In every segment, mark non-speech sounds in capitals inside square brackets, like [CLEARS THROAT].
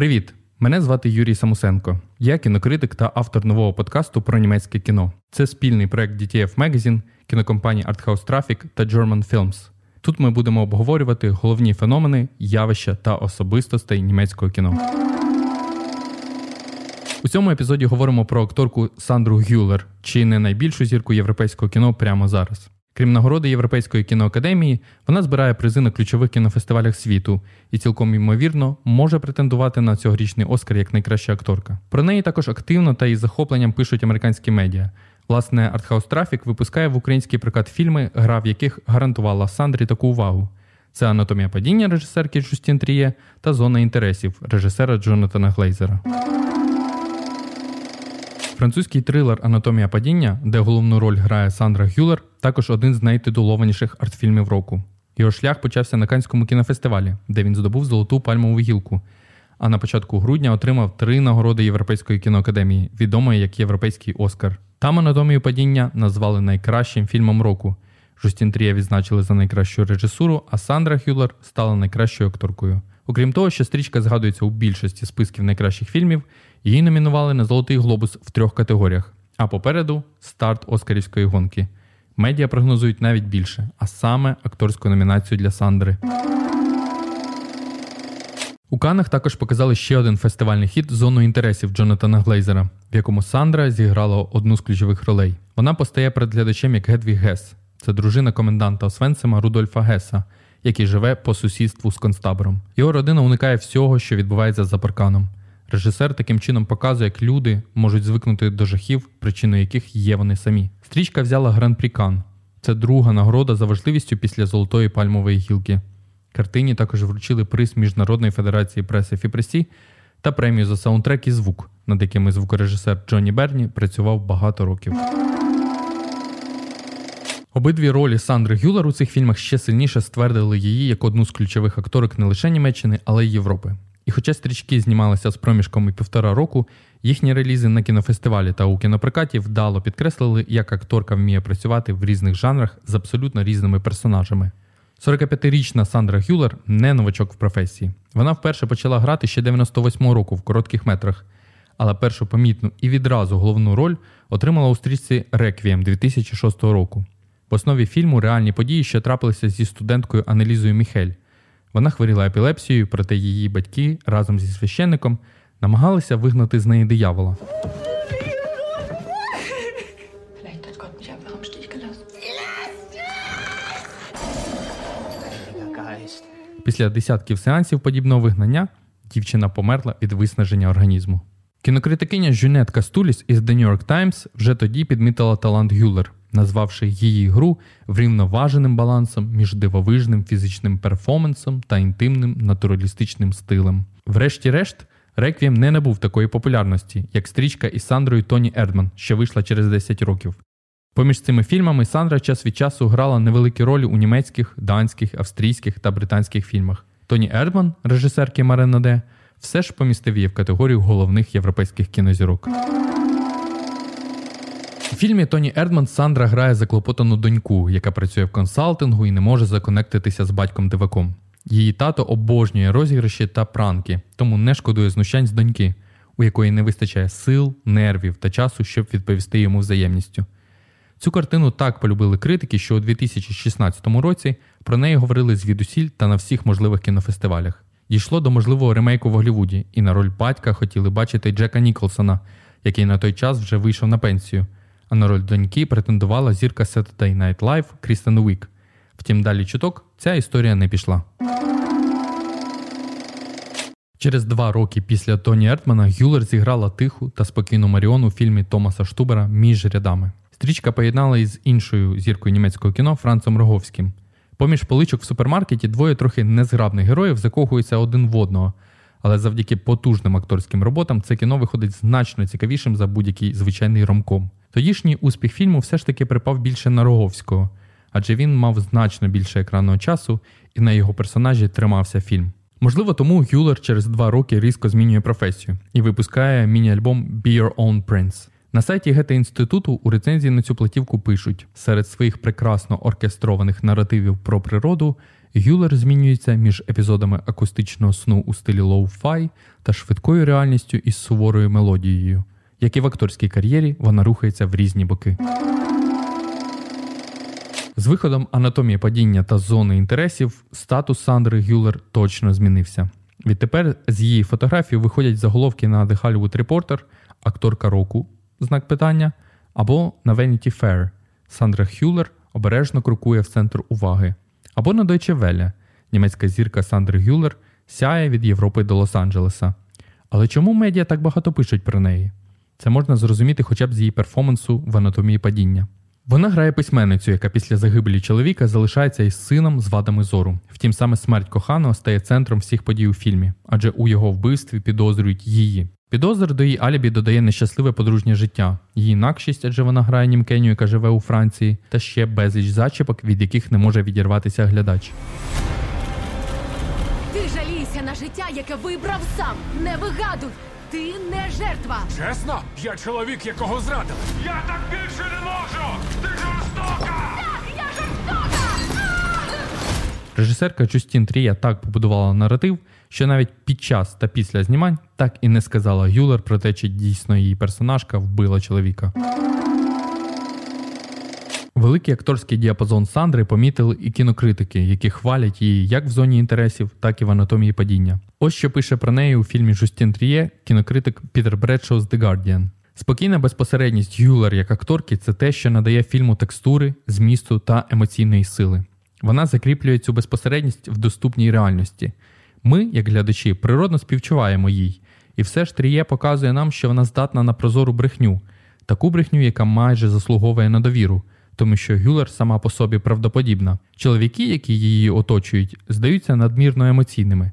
Привіт! Мене звати Юрій Самусенко. Я кінокритик та автор нового подкасту про німецьке кіно. Це спільний проект DTF Magazine, кінокомпанії Arthouse Traffic та German Films. Тут ми будемо обговорювати головні феномени, явища та особистостей німецького кіно. У цьому епізоді говоримо про акторку Сандру Гюлер, чи не найбільшу зірку європейського кіно прямо зараз. Крім нагороди Європейської кіноакадемії, вона збирає призи на ключових кінофестивалях світу і цілком ймовірно може претендувати на цьогорічний Оскар як найкраща акторка. Про неї також активно та із захопленням пишуть американські медіа. Власне, Артхаус Трафік випускає в український прокат фільми, гра в яких гарантувала Сандрі таку увагу. Це анатомія падіння режисерки Джустін Тріє та зона інтересів режисера Джонатана Глейзера. Французький трилер Анатомія падіння, де головну роль грає Сандра Гюлер, також один з найтитулованіших артфільмів року. Його шлях почався на Канському кінофестивалі, де він здобув золоту пальмову гілку. А на початку грудня отримав три нагороди Європейської кіноакадемії, відомої як Європейський Оскар. Там анатомію падіння назвали найкращим фільмом року. Жустін Трія відзначили за найкращу режисуру, а Сандра Хюлер стала найкращою акторкою. Окрім того, що стрічка згадується у більшості списків найкращих фільмів, її номінували на Золотий глобус в трьох категоріях. А попереду старт Оскарівської гонки. Медіа прогнозують навіть більше, а саме акторську номінацію для Сандри. У Канах також показали ще один фестивальний хіт зону інтересів Джонатана Глейзера, в якому Сандра зіграла одну з ключових ролей. Вона постає перед глядачем як Гедвіг Гес. Це дружина коменданта Освенцима Рудольфа Геса, який живе по сусідству з концтабором. Його родина уникає всього, що відбувається за парканом. Режисер таким чином показує, як люди можуть звикнути до жахів, причиною яких є вони самі. Стрічка взяла гран-прі Кан. Це друга нагорода за важливістю після золотої пальмової гілки. Картині також вручили приз Міжнародної федерації преси Фіпресі та премію за саундтрек і звук, над якими звукорежисер Джонні Берні працював багато років. Обидві ролі Сандри Гюлер у цих фільмах ще сильніше ствердили її як одну з ключових акторок не лише Німеччини, але й Європи. І хоча стрічки знімалися з проміжком і півтора року, їхні релізи на кінофестивалі та у кінопрокаті вдало підкреслили, як акторка вміє працювати в різних жанрах з абсолютно різними персонажами. 45-річна Сандра Гюлер не новачок в професії. Вона вперше почала грати ще 98-го року в коротких метрах, але першу помітну і відразу головну роль отримала у стрічці Реквієм 2006 року. В основі фільму реальні події, що трапилися зі студенткою Анелізою Міхель. Вона хворіла епілепсією, проте її батьки разом зі священником намагалися вигнати з неї диявола. Після десятків сеансів подібного вигнання дівчина померла від виснаження організму. Кінокритикиня Жюнет Кастуліс із The New York Times вже тоді підмітила талант Гюллер назвавши її гру врівноваженим балансом між дивовижним фізичним перформансом та інтимним натуралістичним стилем. Врешті-решт, Реквієм не набув такої популярності, як стрічка із Сандрою Тоні Ердман, що вийшла через 10 років. Поміж цими фільмами Сандра час від часу грала невеликі ролі у німецьких, данських, австрійських та британських фільмах. Тоні Ердман, режисерки Марина Де, все ж помістив її в категорію головних європейських кінозірок. У фільмі Тоні Ердман Сандра грає заклопотану доньку, яка працює в консалтингу і не може законектитися з батьком диваком. Її тато обожнює розіграші та пранки, тому не шкодує знущань з доньки, у якої не вистачає сил, нервів та часу, щоб відповісти йому взаємністю. Цю картину так полюбили критики, що у 2016 році про неї говорили звідусіль та на всіх можливих кінофестивалях. Дійшло до можливого ремейку в Голлівуді, і на роль батька хотіли бачити Джека Ніколсона, який на той час вже вийшов на пенсію а на роль доньки претендувала зірка Saturday Night Live Крістен Уік. Втім, далі чуток ця історія не пішла. Через два роки після Тоні Ертмана Гюлер зіграла тиху та спокійну Маріон у фільмі Томаса Штубера Між рядами. Стрічка поєднала із іншою зіркою німецького кіно Францем Роговським. Поміж поличок в супермаркеті двоє трохи незграбних героїв закохуються один в одного, але завдяки потужним акторським роботам це кіно виходить значно цікавішим за будь-який звичайний ромком. Тодішній успіх фільму все ж таки припав більше на Роговського, адже він мав значно більше екранного часу і на його персонажі тримався фільм. Можливо, тому Гюлер через два роки різко змінює професію і випускає міні-альбом Be Your Own Prince. На сайті Гете інституту у рецензії на цю платівку пишуть: серед своїх прекрасно оркестрованих наративів про природу Гюллер змінюється між епізодами акустичного сну у стилі lo-fi та швидкою реальністю із суворою мелодією. Як і в акторській кар'єрі, вона рухається в різні боки. З виходом анатомії падіння та зони інтересів статус Сандри Гюллер точно змінився. Відтепер з її фотографії виходять заголовки на The Hollywood Reporter, акторка року, знак питання, або на Vanity Fair. Сандра Хюлер обережно крокує в центр уваги, або на Deutsche Welle. Німецька зірка Сандри Гюлер сяє від Європи до Лос-Анджелеса. Але чому медіа так багато пишуть про неї? Це можна зрозуміти хоча б з її перформансу в анатомії падіння. Вона грає письменницю, яка після загибелі чоловіка залишається із сином з вадами зору. Втім, саме смерть коханого стає центром всіх подій у фільмі, адже у його вбивстві підозрюють її. Підозр до її алібі додає нещасливе подружнє життя, її інакшість, адже вона грає німкеню, яка живе у Франції, та ще безліч зачіпок, від яких не може відірватися глядач. Ти жалійся на життя, яке вибрав сам. Не вигадуй. Ти не жертва. Чесно? Я чоловік, якого зрадили. Я так більше не можу! Ти жорстока! Я жорстока! Режисерка Джустін Трія так побудувала наратив, що навіть під час та після знімань так і не сказала Гюлер про те, чи дійсно її персонажка вбила чоловіка. Великий акторський діапазон Сандри помітили і кінокритики, які хвалять її як в зоні інтересів, так і в анатомії падіння. Ось що пише про неї у фільмі Жустін Тріє кінокритик Пітер Бредшоу з The Guardian. Спокійна безпосередність Гюлер як акторки це те, що надає фільму текстури, змісту та емоційної сили. Вона закріплює цю безпосередність в доступній реальності. Ми, як глядачі, природно співчуваємо їй, і все ж Тріє показує нам, що вона здатна на прозору брехню, таку брехню, яка майже заслуговує на довіру, тому що Гюлер сама по собі правдоподібна. Чоловіки, які її оточують, здаються надмірно емоційними,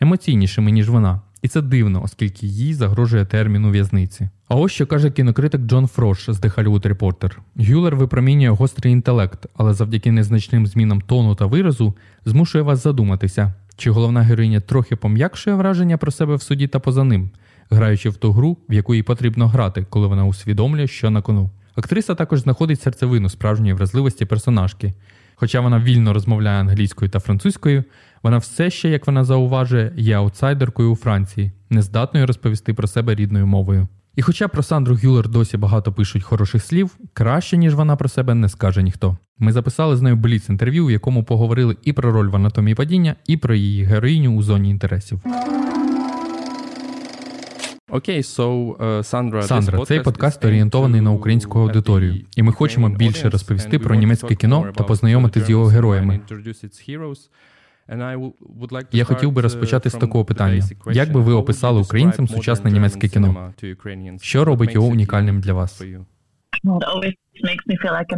емоційнішими, ніж вона. І це дивно, оскільки їй загрожує термін у в'язниці. А ось що каже кінокритик Джон Фрош з The Hollywood Reporter. Гюлер випромінює гострий інтелект, але завдяки незначним змінам тону та виразу змушує вас задуматися, чи головна героїня трохи пом'якшує враження про себе в суді та поза ним, граючи в ту гру, в яку їй потрібно грати, коли вона усвідомлює, що на кону. Актриса також знаходить серцевину справжньої вразливості персонажки. Хоча вона вільно розмовляє англійською та французькою, вона все ще, як вона зауважує, є аутсайдеркою у Франції, нездатною розповісти про себе рідною мовою. І хоча про Сандру Гюлер досі багато пишуть хороших слів, краще, ніж вона про себе не скаже ніхто. Ми записали з нею бліц інтерв'ю, в якому поговорили і про роль в анатомії падіння, і про її героїню у зоні інтересів. Окей, so, uh, Сандра, Сандра, цей подкаст орієнтований на українську аудиторію, і ми хочемо більше розповісти про німецьке кіно та познайомити з його героями. Я хотів би розпочати з такого питання: як би ви описали українцям сучасне німецьке кіно? Що робить його унікальним для вас?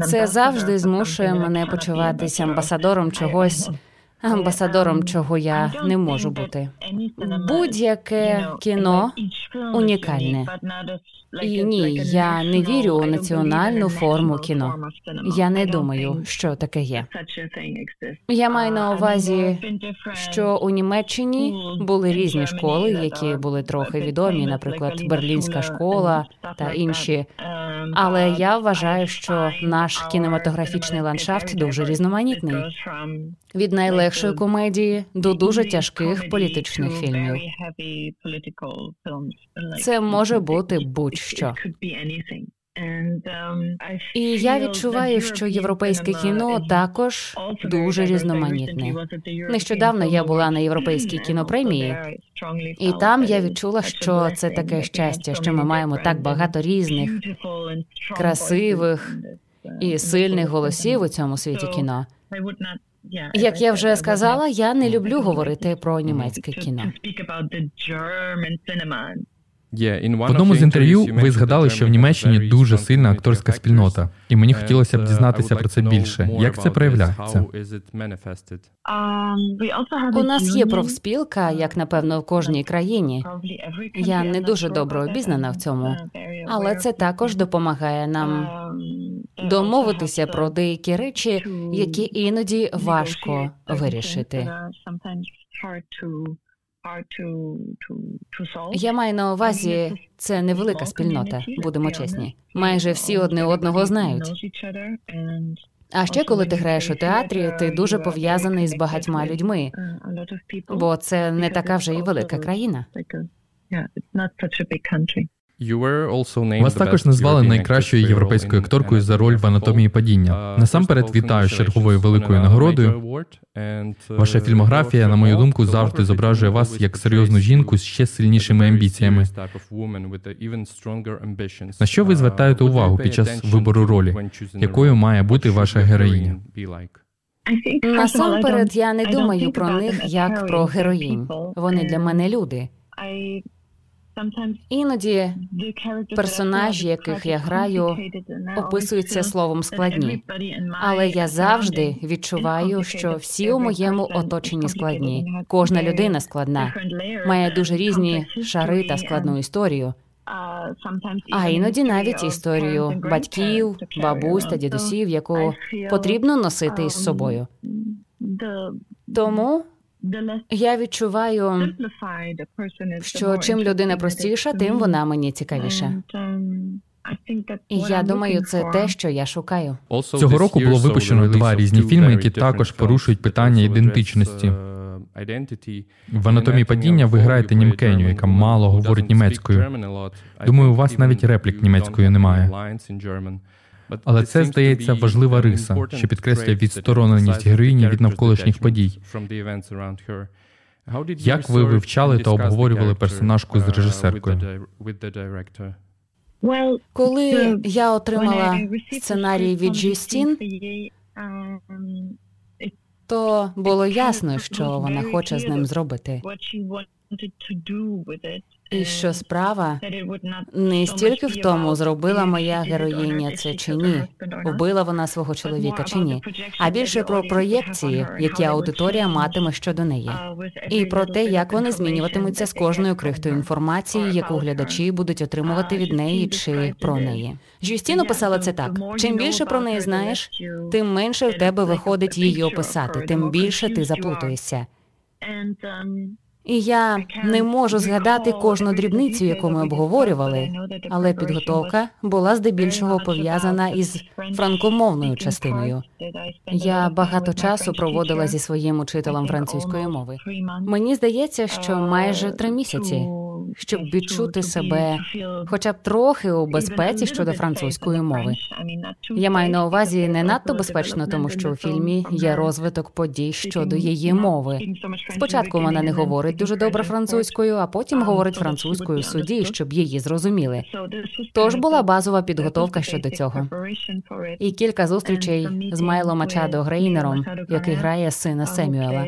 Це завжди змушує мене почуватися амбасадором чогось, амбасадором, чого я не можу бути. Будь-яке кіно унікальне. І ні, я не вірю у національну форму кіно. Я не думаю, що таке є. Я маю на увазі, що у Німеччині були різні школи, які були трохи відомі, наприклад, Берлінська школа та інші. Але я вважаю, що наш кінематографічний ландшафт дуже різноманітний. Від найлегшої комедії до дуже тяжких політичних фільмів. Це може бути будь-що. І я відчуваю, що європейське кіно також дуже різноманітне. Нещодавно я була на європейській [CLEARS THROAT] кінопремії, і там я відчула, що це таке щастя, що ми маємо так багато різних, красивих і сильних голосів у цьому світі кіно. Як я вже сказала, я не люблю говорити про німецьке кіно. В одному з інтерв'ю ви згадали, що в Німеччині дуже сильна акторська спільнота, і мені хотілося б дізнатися про це більше. Як це проявляється? У нас є профспілка, як напевно в кожній країні. Я не дуже добре обізнана в цьому, але це також допомагає нам домовитися про деякі речі, які іноді важко вирішити. Я маю на увазі, це невелика спільнота, будемо чесні. Майже всі одне одного знають. А ще коли ти граєш у театрі, ти дуже пов'язаний з багатьма людьми, бо це не така вже і велика країна. Вас також назвали найкращою європейською акторкою за роль в анатомії падіння. Насамперед вітаю з черговою великою нагородою. Ваша фільмографія, на мою думку, завжди зображує вас як серйозну жінку з ще сильнішими амбіціями. На що ви звертаєте увагу під час вибору ролі? Якою має бути ваша героїня? Насамперед, я не думаю про них як про героїнь. Вони для мене люди. Іноді персонажі, яких я граю, описуються словом складні. Але я завжди відчуваю, що всі у моєму оточенні складні. Кожна людина складна, має дуже різні шари та складну історію. А іноді навіть історію батьків, бабусь та дідусів, яку потрібно носити із собою. Тому я відчуваю, що чим людина простіша, тим вона мені цікавіша. І я думаю, це те, що я шукаю. Цього року було випущено два різні фільми, які також порушують питання ідентичності. В анатомії падіння ви граєте німкеню, яка мало говорить німецькою. Думаю, у вас навіть реплік німецькою немає. Але це здається важлива риса, що підкреслює відстороненість героїні від навколишніх подій. Як ви вивчали та обговорювали персонажку з режисеркою? Коли я отримала сценарій від Джістін, то було ясно, що вона хоче з ним зробити. І що справа? не стільки в тому, зробила моя героїня це чи ні, убила вона свого чоловіка чи ні, а більше про проєкції, які аудиторія матиме щодо неї, і про те, як вони змінюватимуться з кожною крихтою інформації, яку глядачі будуть отримувати від неї чи про неї. Жюстін описала це так: чим більше про неї знаєш, тим менше в тебе виходить її описати, тим більше ти заплутуєшся. І я не можу згадати кожну дрібницю, яку ми обговорювали, але підготовка була здебільшого пов'язана із франкомовною частиною. Я багато часу проводила зі своїм учителем французької мови. Мені здається, що майже три місяці щоб відчути себе, хоча б трохи у безпеці щодо французької мови. Я маю на увазі не надто безпечно, тому що у фільмі є розвиток подій щодо її мови. Спочатку вона не говорить дуже добре французькою, а потім говорить французькою в суді, щоб її зрозуміли. Тож була базова підготовка щодо цього. І кілька зустрічей з Майло Мачадо Грейнером, який грає сина Семюела,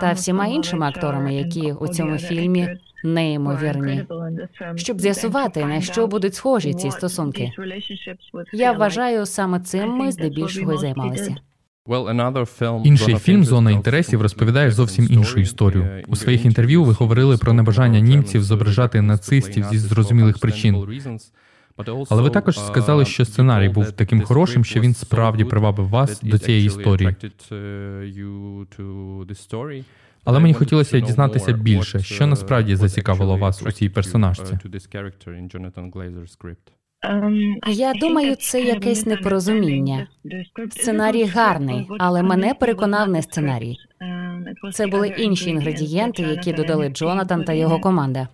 та всіма іншими акторами, які у цьому фільмі неймовірні, щоб з'ясувати на що будуть схожі ці стосунки. Я вважаю, саме цим ми здебільшого й займалися. Інший фільм Зона інтересів розповідає зовсім іншу історію. У своїх інтерв'ю ви говорили про небажання німців зображати нацистів зі зрозумілих причин. Але ви також сказали, що сценарій був таким хорошим, що він справді привабив вас до цієї історії. Але мені хотілося дізнатися більше, що насправді зацікавило вас у цій персонажці. Я думаю, це якесь непорозуміння. Сценарій гарний, але мене переконав не сценарій. Це були інші інгредієнти, які додали Джонатан та його команда.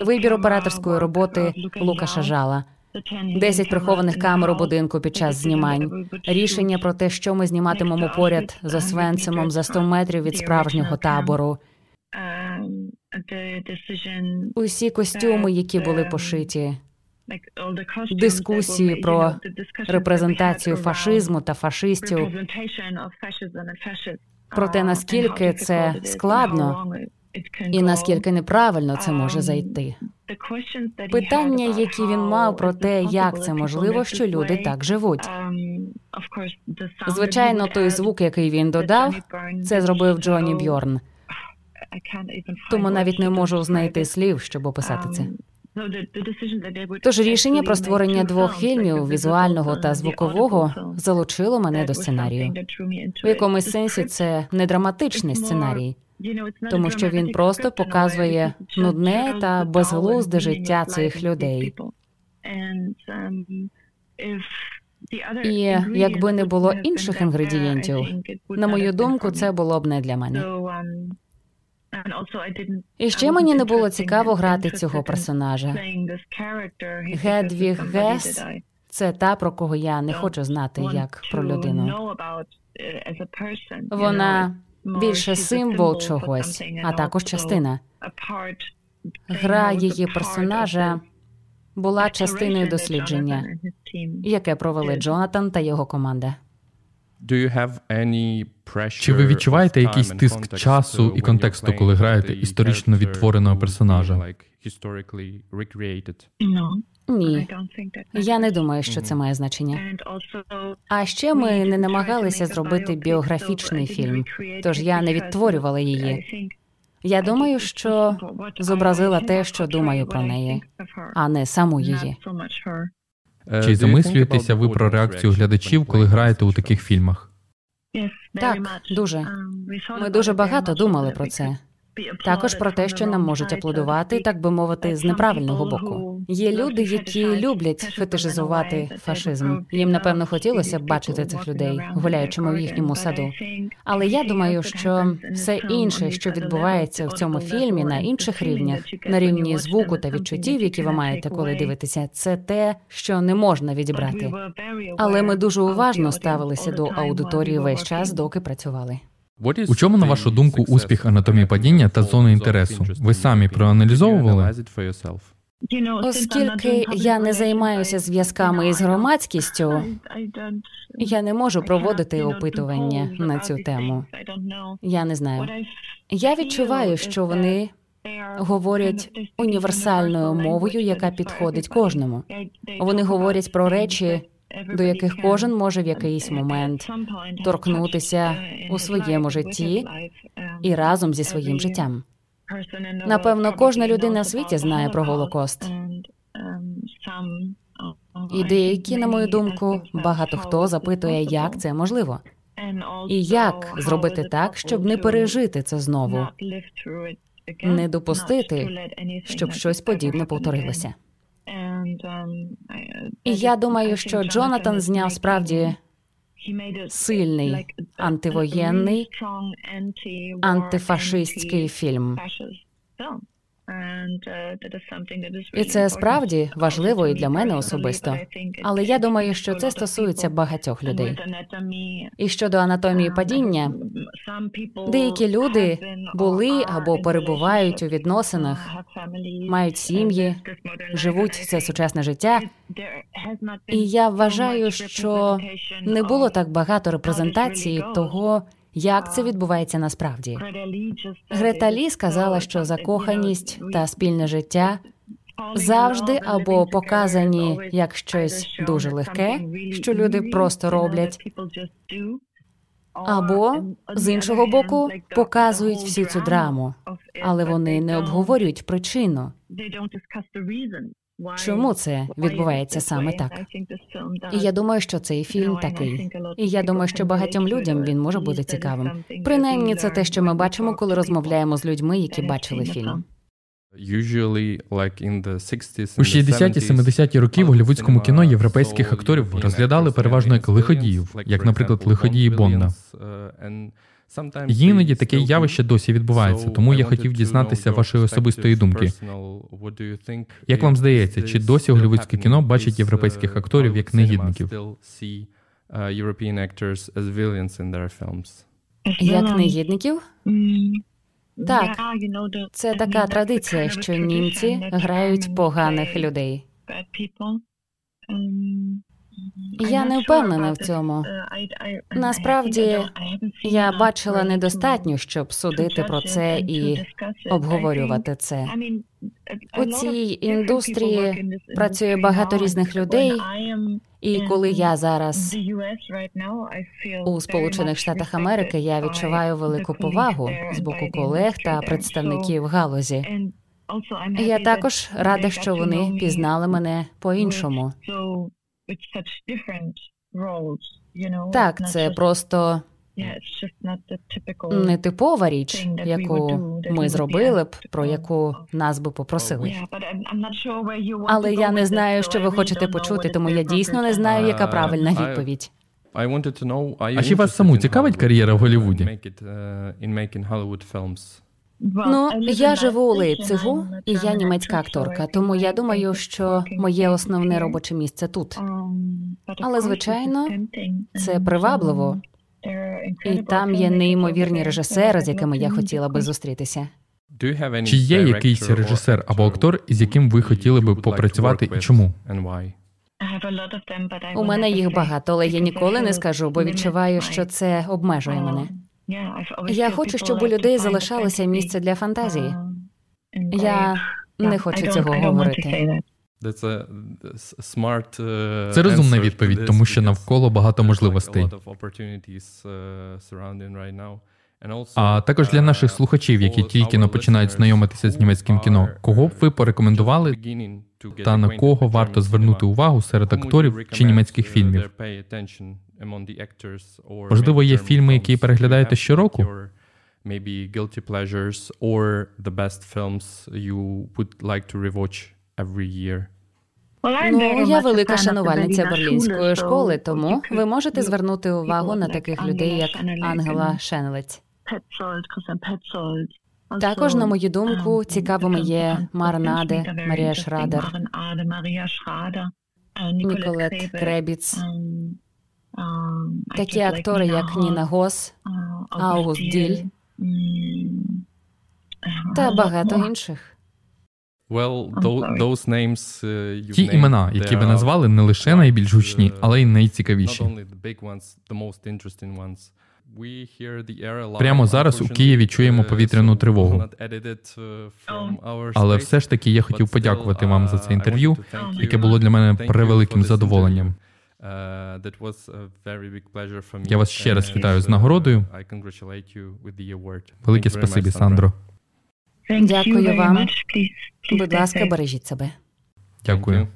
Вибір операторської роботи Лукаша Жала. Десять прихованих камер у будинку під час знімань. Рішення про те, що ми зніматимемо поряд з Освенцимом за 100 метрів від справжнього табору. Усі костюми, які були пошиті. Дискусії про репрезентацію фашизму та фашистів. Про те, наскільки це складно і наскільки неправильно це може зайти. Питання, які він мав про те, як це можливо, що люди так живуть. Звичайно, той звук, який він додав, це зробив Джоні Бьорн. [SIGHS] Тому навіть не можу знайти слів, щоб описати це. Тож рішення про створення двох фільмів візуального та звукового залучило мене до сценарію. В якомусь сенсі це не драматичний сценарій тому що він просто показує нудне та безглузде життя цих людей. І якби не було інших інгредієнтів, на мою думку, це було б не для мене. І ще мені не було цікаво грати цього персонажа. Гедвіг Гес – це та, про кого я не хочу знати як про людину. Вона більше символ чогось, а також частина. Гра її персонажа була частиною дослідження, яке провели Джонатан та його команда. Чи ви відчуваєте якийсь тиск часу і контексту, коли граєте історично відтвореного персонажа? Ні, я не думаю, що це має значення. А ще ми не намагалися зробити біографічний фільм, тож я не відтворювала її. Я думаю, що зобразила те, що думаю про неї, а не саму її. Чи замислюєтеся ви про реакцію глядачів, коли граєте у таких фільмах? Так, дуже. Ми дуже багато думали про це. Також про те, що нам можуть аплодувати, так би мовити, з неправильного боку. Є люди, які люблять фетишизувати фашизм. Їм напевно хотілося б бачити цих людей, гуляючими в їхньому саду. Але я думаю, що все інше, що відбувається в цьому фільмі, на інших рівнях, на рівні звуку та відчуттів, які ви маєте, коли дивитеся, це те, що не можна відібрати. Але ми дуже уважно ставилися до аудиторії весь час, доки працювали. У чому, на вашу думку, успіх анатомії падіння та зони інтересу? Ви самі проаналізовували? Оскільки я не займаюся зв'язками із громадськістю, я не можу проводити опитування на цю тему. Я не знаю. Я відчуваю, що вони говорять універсальною мовою, яка підходить кожному. Вони говорять про речі, до яких кожен може в якийсь момент торкнутися у своєму житті і разом зі своїм життям. Напевно, кожна людина в світі знає про Голокост. І деякі, на мою думку, багато хто запитує, як це можливо, і як зробити так, щоб не пережити це знову, не допустити, щоб щось подібне повторилося. І я думаю, що Джонатан зняв справді сильний антивоєнний антифашистський фільм. І це справді важливо і для мене особисто. Але я думаю, що це стосується багатьох людей. І щодо анатомії падіння, деякі люди були або перебувають у відносинах, мають сім'ї, живуть це сучасне життя. І я вважаю, що не було так багато репрезентації того. Як це відбувається насправді? Грета Лі сказала, що закоханість та спільне життя завжди або показані як щось дуже легке, що люди просто роблять, або з іншого боку показують всю цю драму, але вони не обговорюють причину. Чому це відбувається саме так? І я думаю, що цей фільм такий. І я думаю, що багатьом людям він може бути цікавим. Принаймні, це те, що ми бачимо, коли розмовляємо з людьми, які бачили фільм. У 60-70-ті роки в голівудському кіно європейських акторів розглядали переважно як лиходіїв, як, наприклад, лиходії Бонда. Іноді таке явище досі відбувається, тому я хотів дізнатися вашої особистої думки. Як вам здається, чи досі голівудське кіно бачить європейських акторів як негідників? Як негідників? Так, це така традиція, що німці грають поганих людей. Я не впевнена в цьому. Насправді я бачила недостатньо, щоб судити про це і обговорювати це. У цій індустрії працює багато різних людей. І коли я зараз у Сполучених Штатах Америки, я відчуваю велику повагу з боку колег та представників галузі. Я також рада, що вони пізнали мене по іншому. Так, це просто Не типова річ, яку ми зробили б, про яку нас би попросили. Але я не знаю, що ви хочете почути, тому я дійсно не знаю, яка правильна відповідь. А чи вас саму цікавить кар'єра в Голлівуді? Ну, я живу у Лейпцигу, і я німецька акторка, тому я думаю, що моє основне робоче місце тут. Але звичайно, це привабливо. І там є неймовірні режисери, з якими я хотіла би зустрітися. Чи є якийсь режисер або актор, із яким ви хотіли би попрацювати, і чому? У мене їх багато, але я ніколи не скажу, бо відчуваю, що це обмежує мене. Я хочу, щоб у людей залишалося місце для фантазії. Я не хочу цього говорити. Це розумна відповідь, тому що навколо багато можливостей. А також для наших слухачів, які тільки но починають знайомитися з німецьким кіно, кого б ви порекомендували та на кого варто звернути увагу серед акторів чи німецьких фільмів? Можливо, є фільми, які переглядаєте щороку? Maybe guilty pleasures or the best films you would like to rewatch every year. Ну, я велика шанувальниця берлінської школи, тому ви можете звернути увагу на таких людей, як Ангела Шенлець. Також, на мою думку, цікавими є Марнаде, Марія Шрадер, Ніколет Кребіц, такі актори, як Ніна Гос, Аугуст Діль та багато інших. Uh, Ті імена, які ви назвали, не лише найбільш гучні, але й найцікавіші. Прямо зараз у Києві чуємо повітряну тривогу. Але все ж таки я хотів подякувати вам за це інтерв'ю, яке було для мене превеликим задоволенням. Я вас ще раз вітаю з нагородою. Велике спасибі, Сандро. Дякую вам. Будь ласка, бережіть себе. Дякую.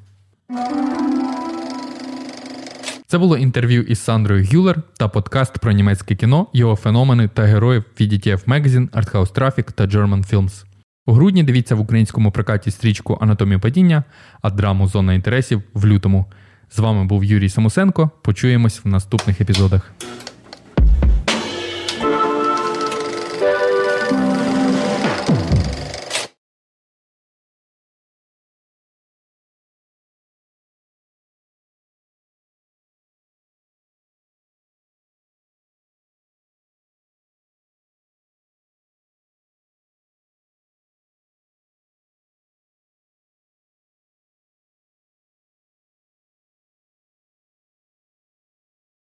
Це було інтерв'ю із Сандрою Гюлер та подкаст про німецьке кіно, його феномени та героїв від ETF Magazine, Arthouse Traffic та German Films. У грудні дивіться в українському прокаті стрічку Анатомія падіння, а драму Зона інтересів в лютому. З вами був Юрій Самусенко. Почуємось в наступних епізодах.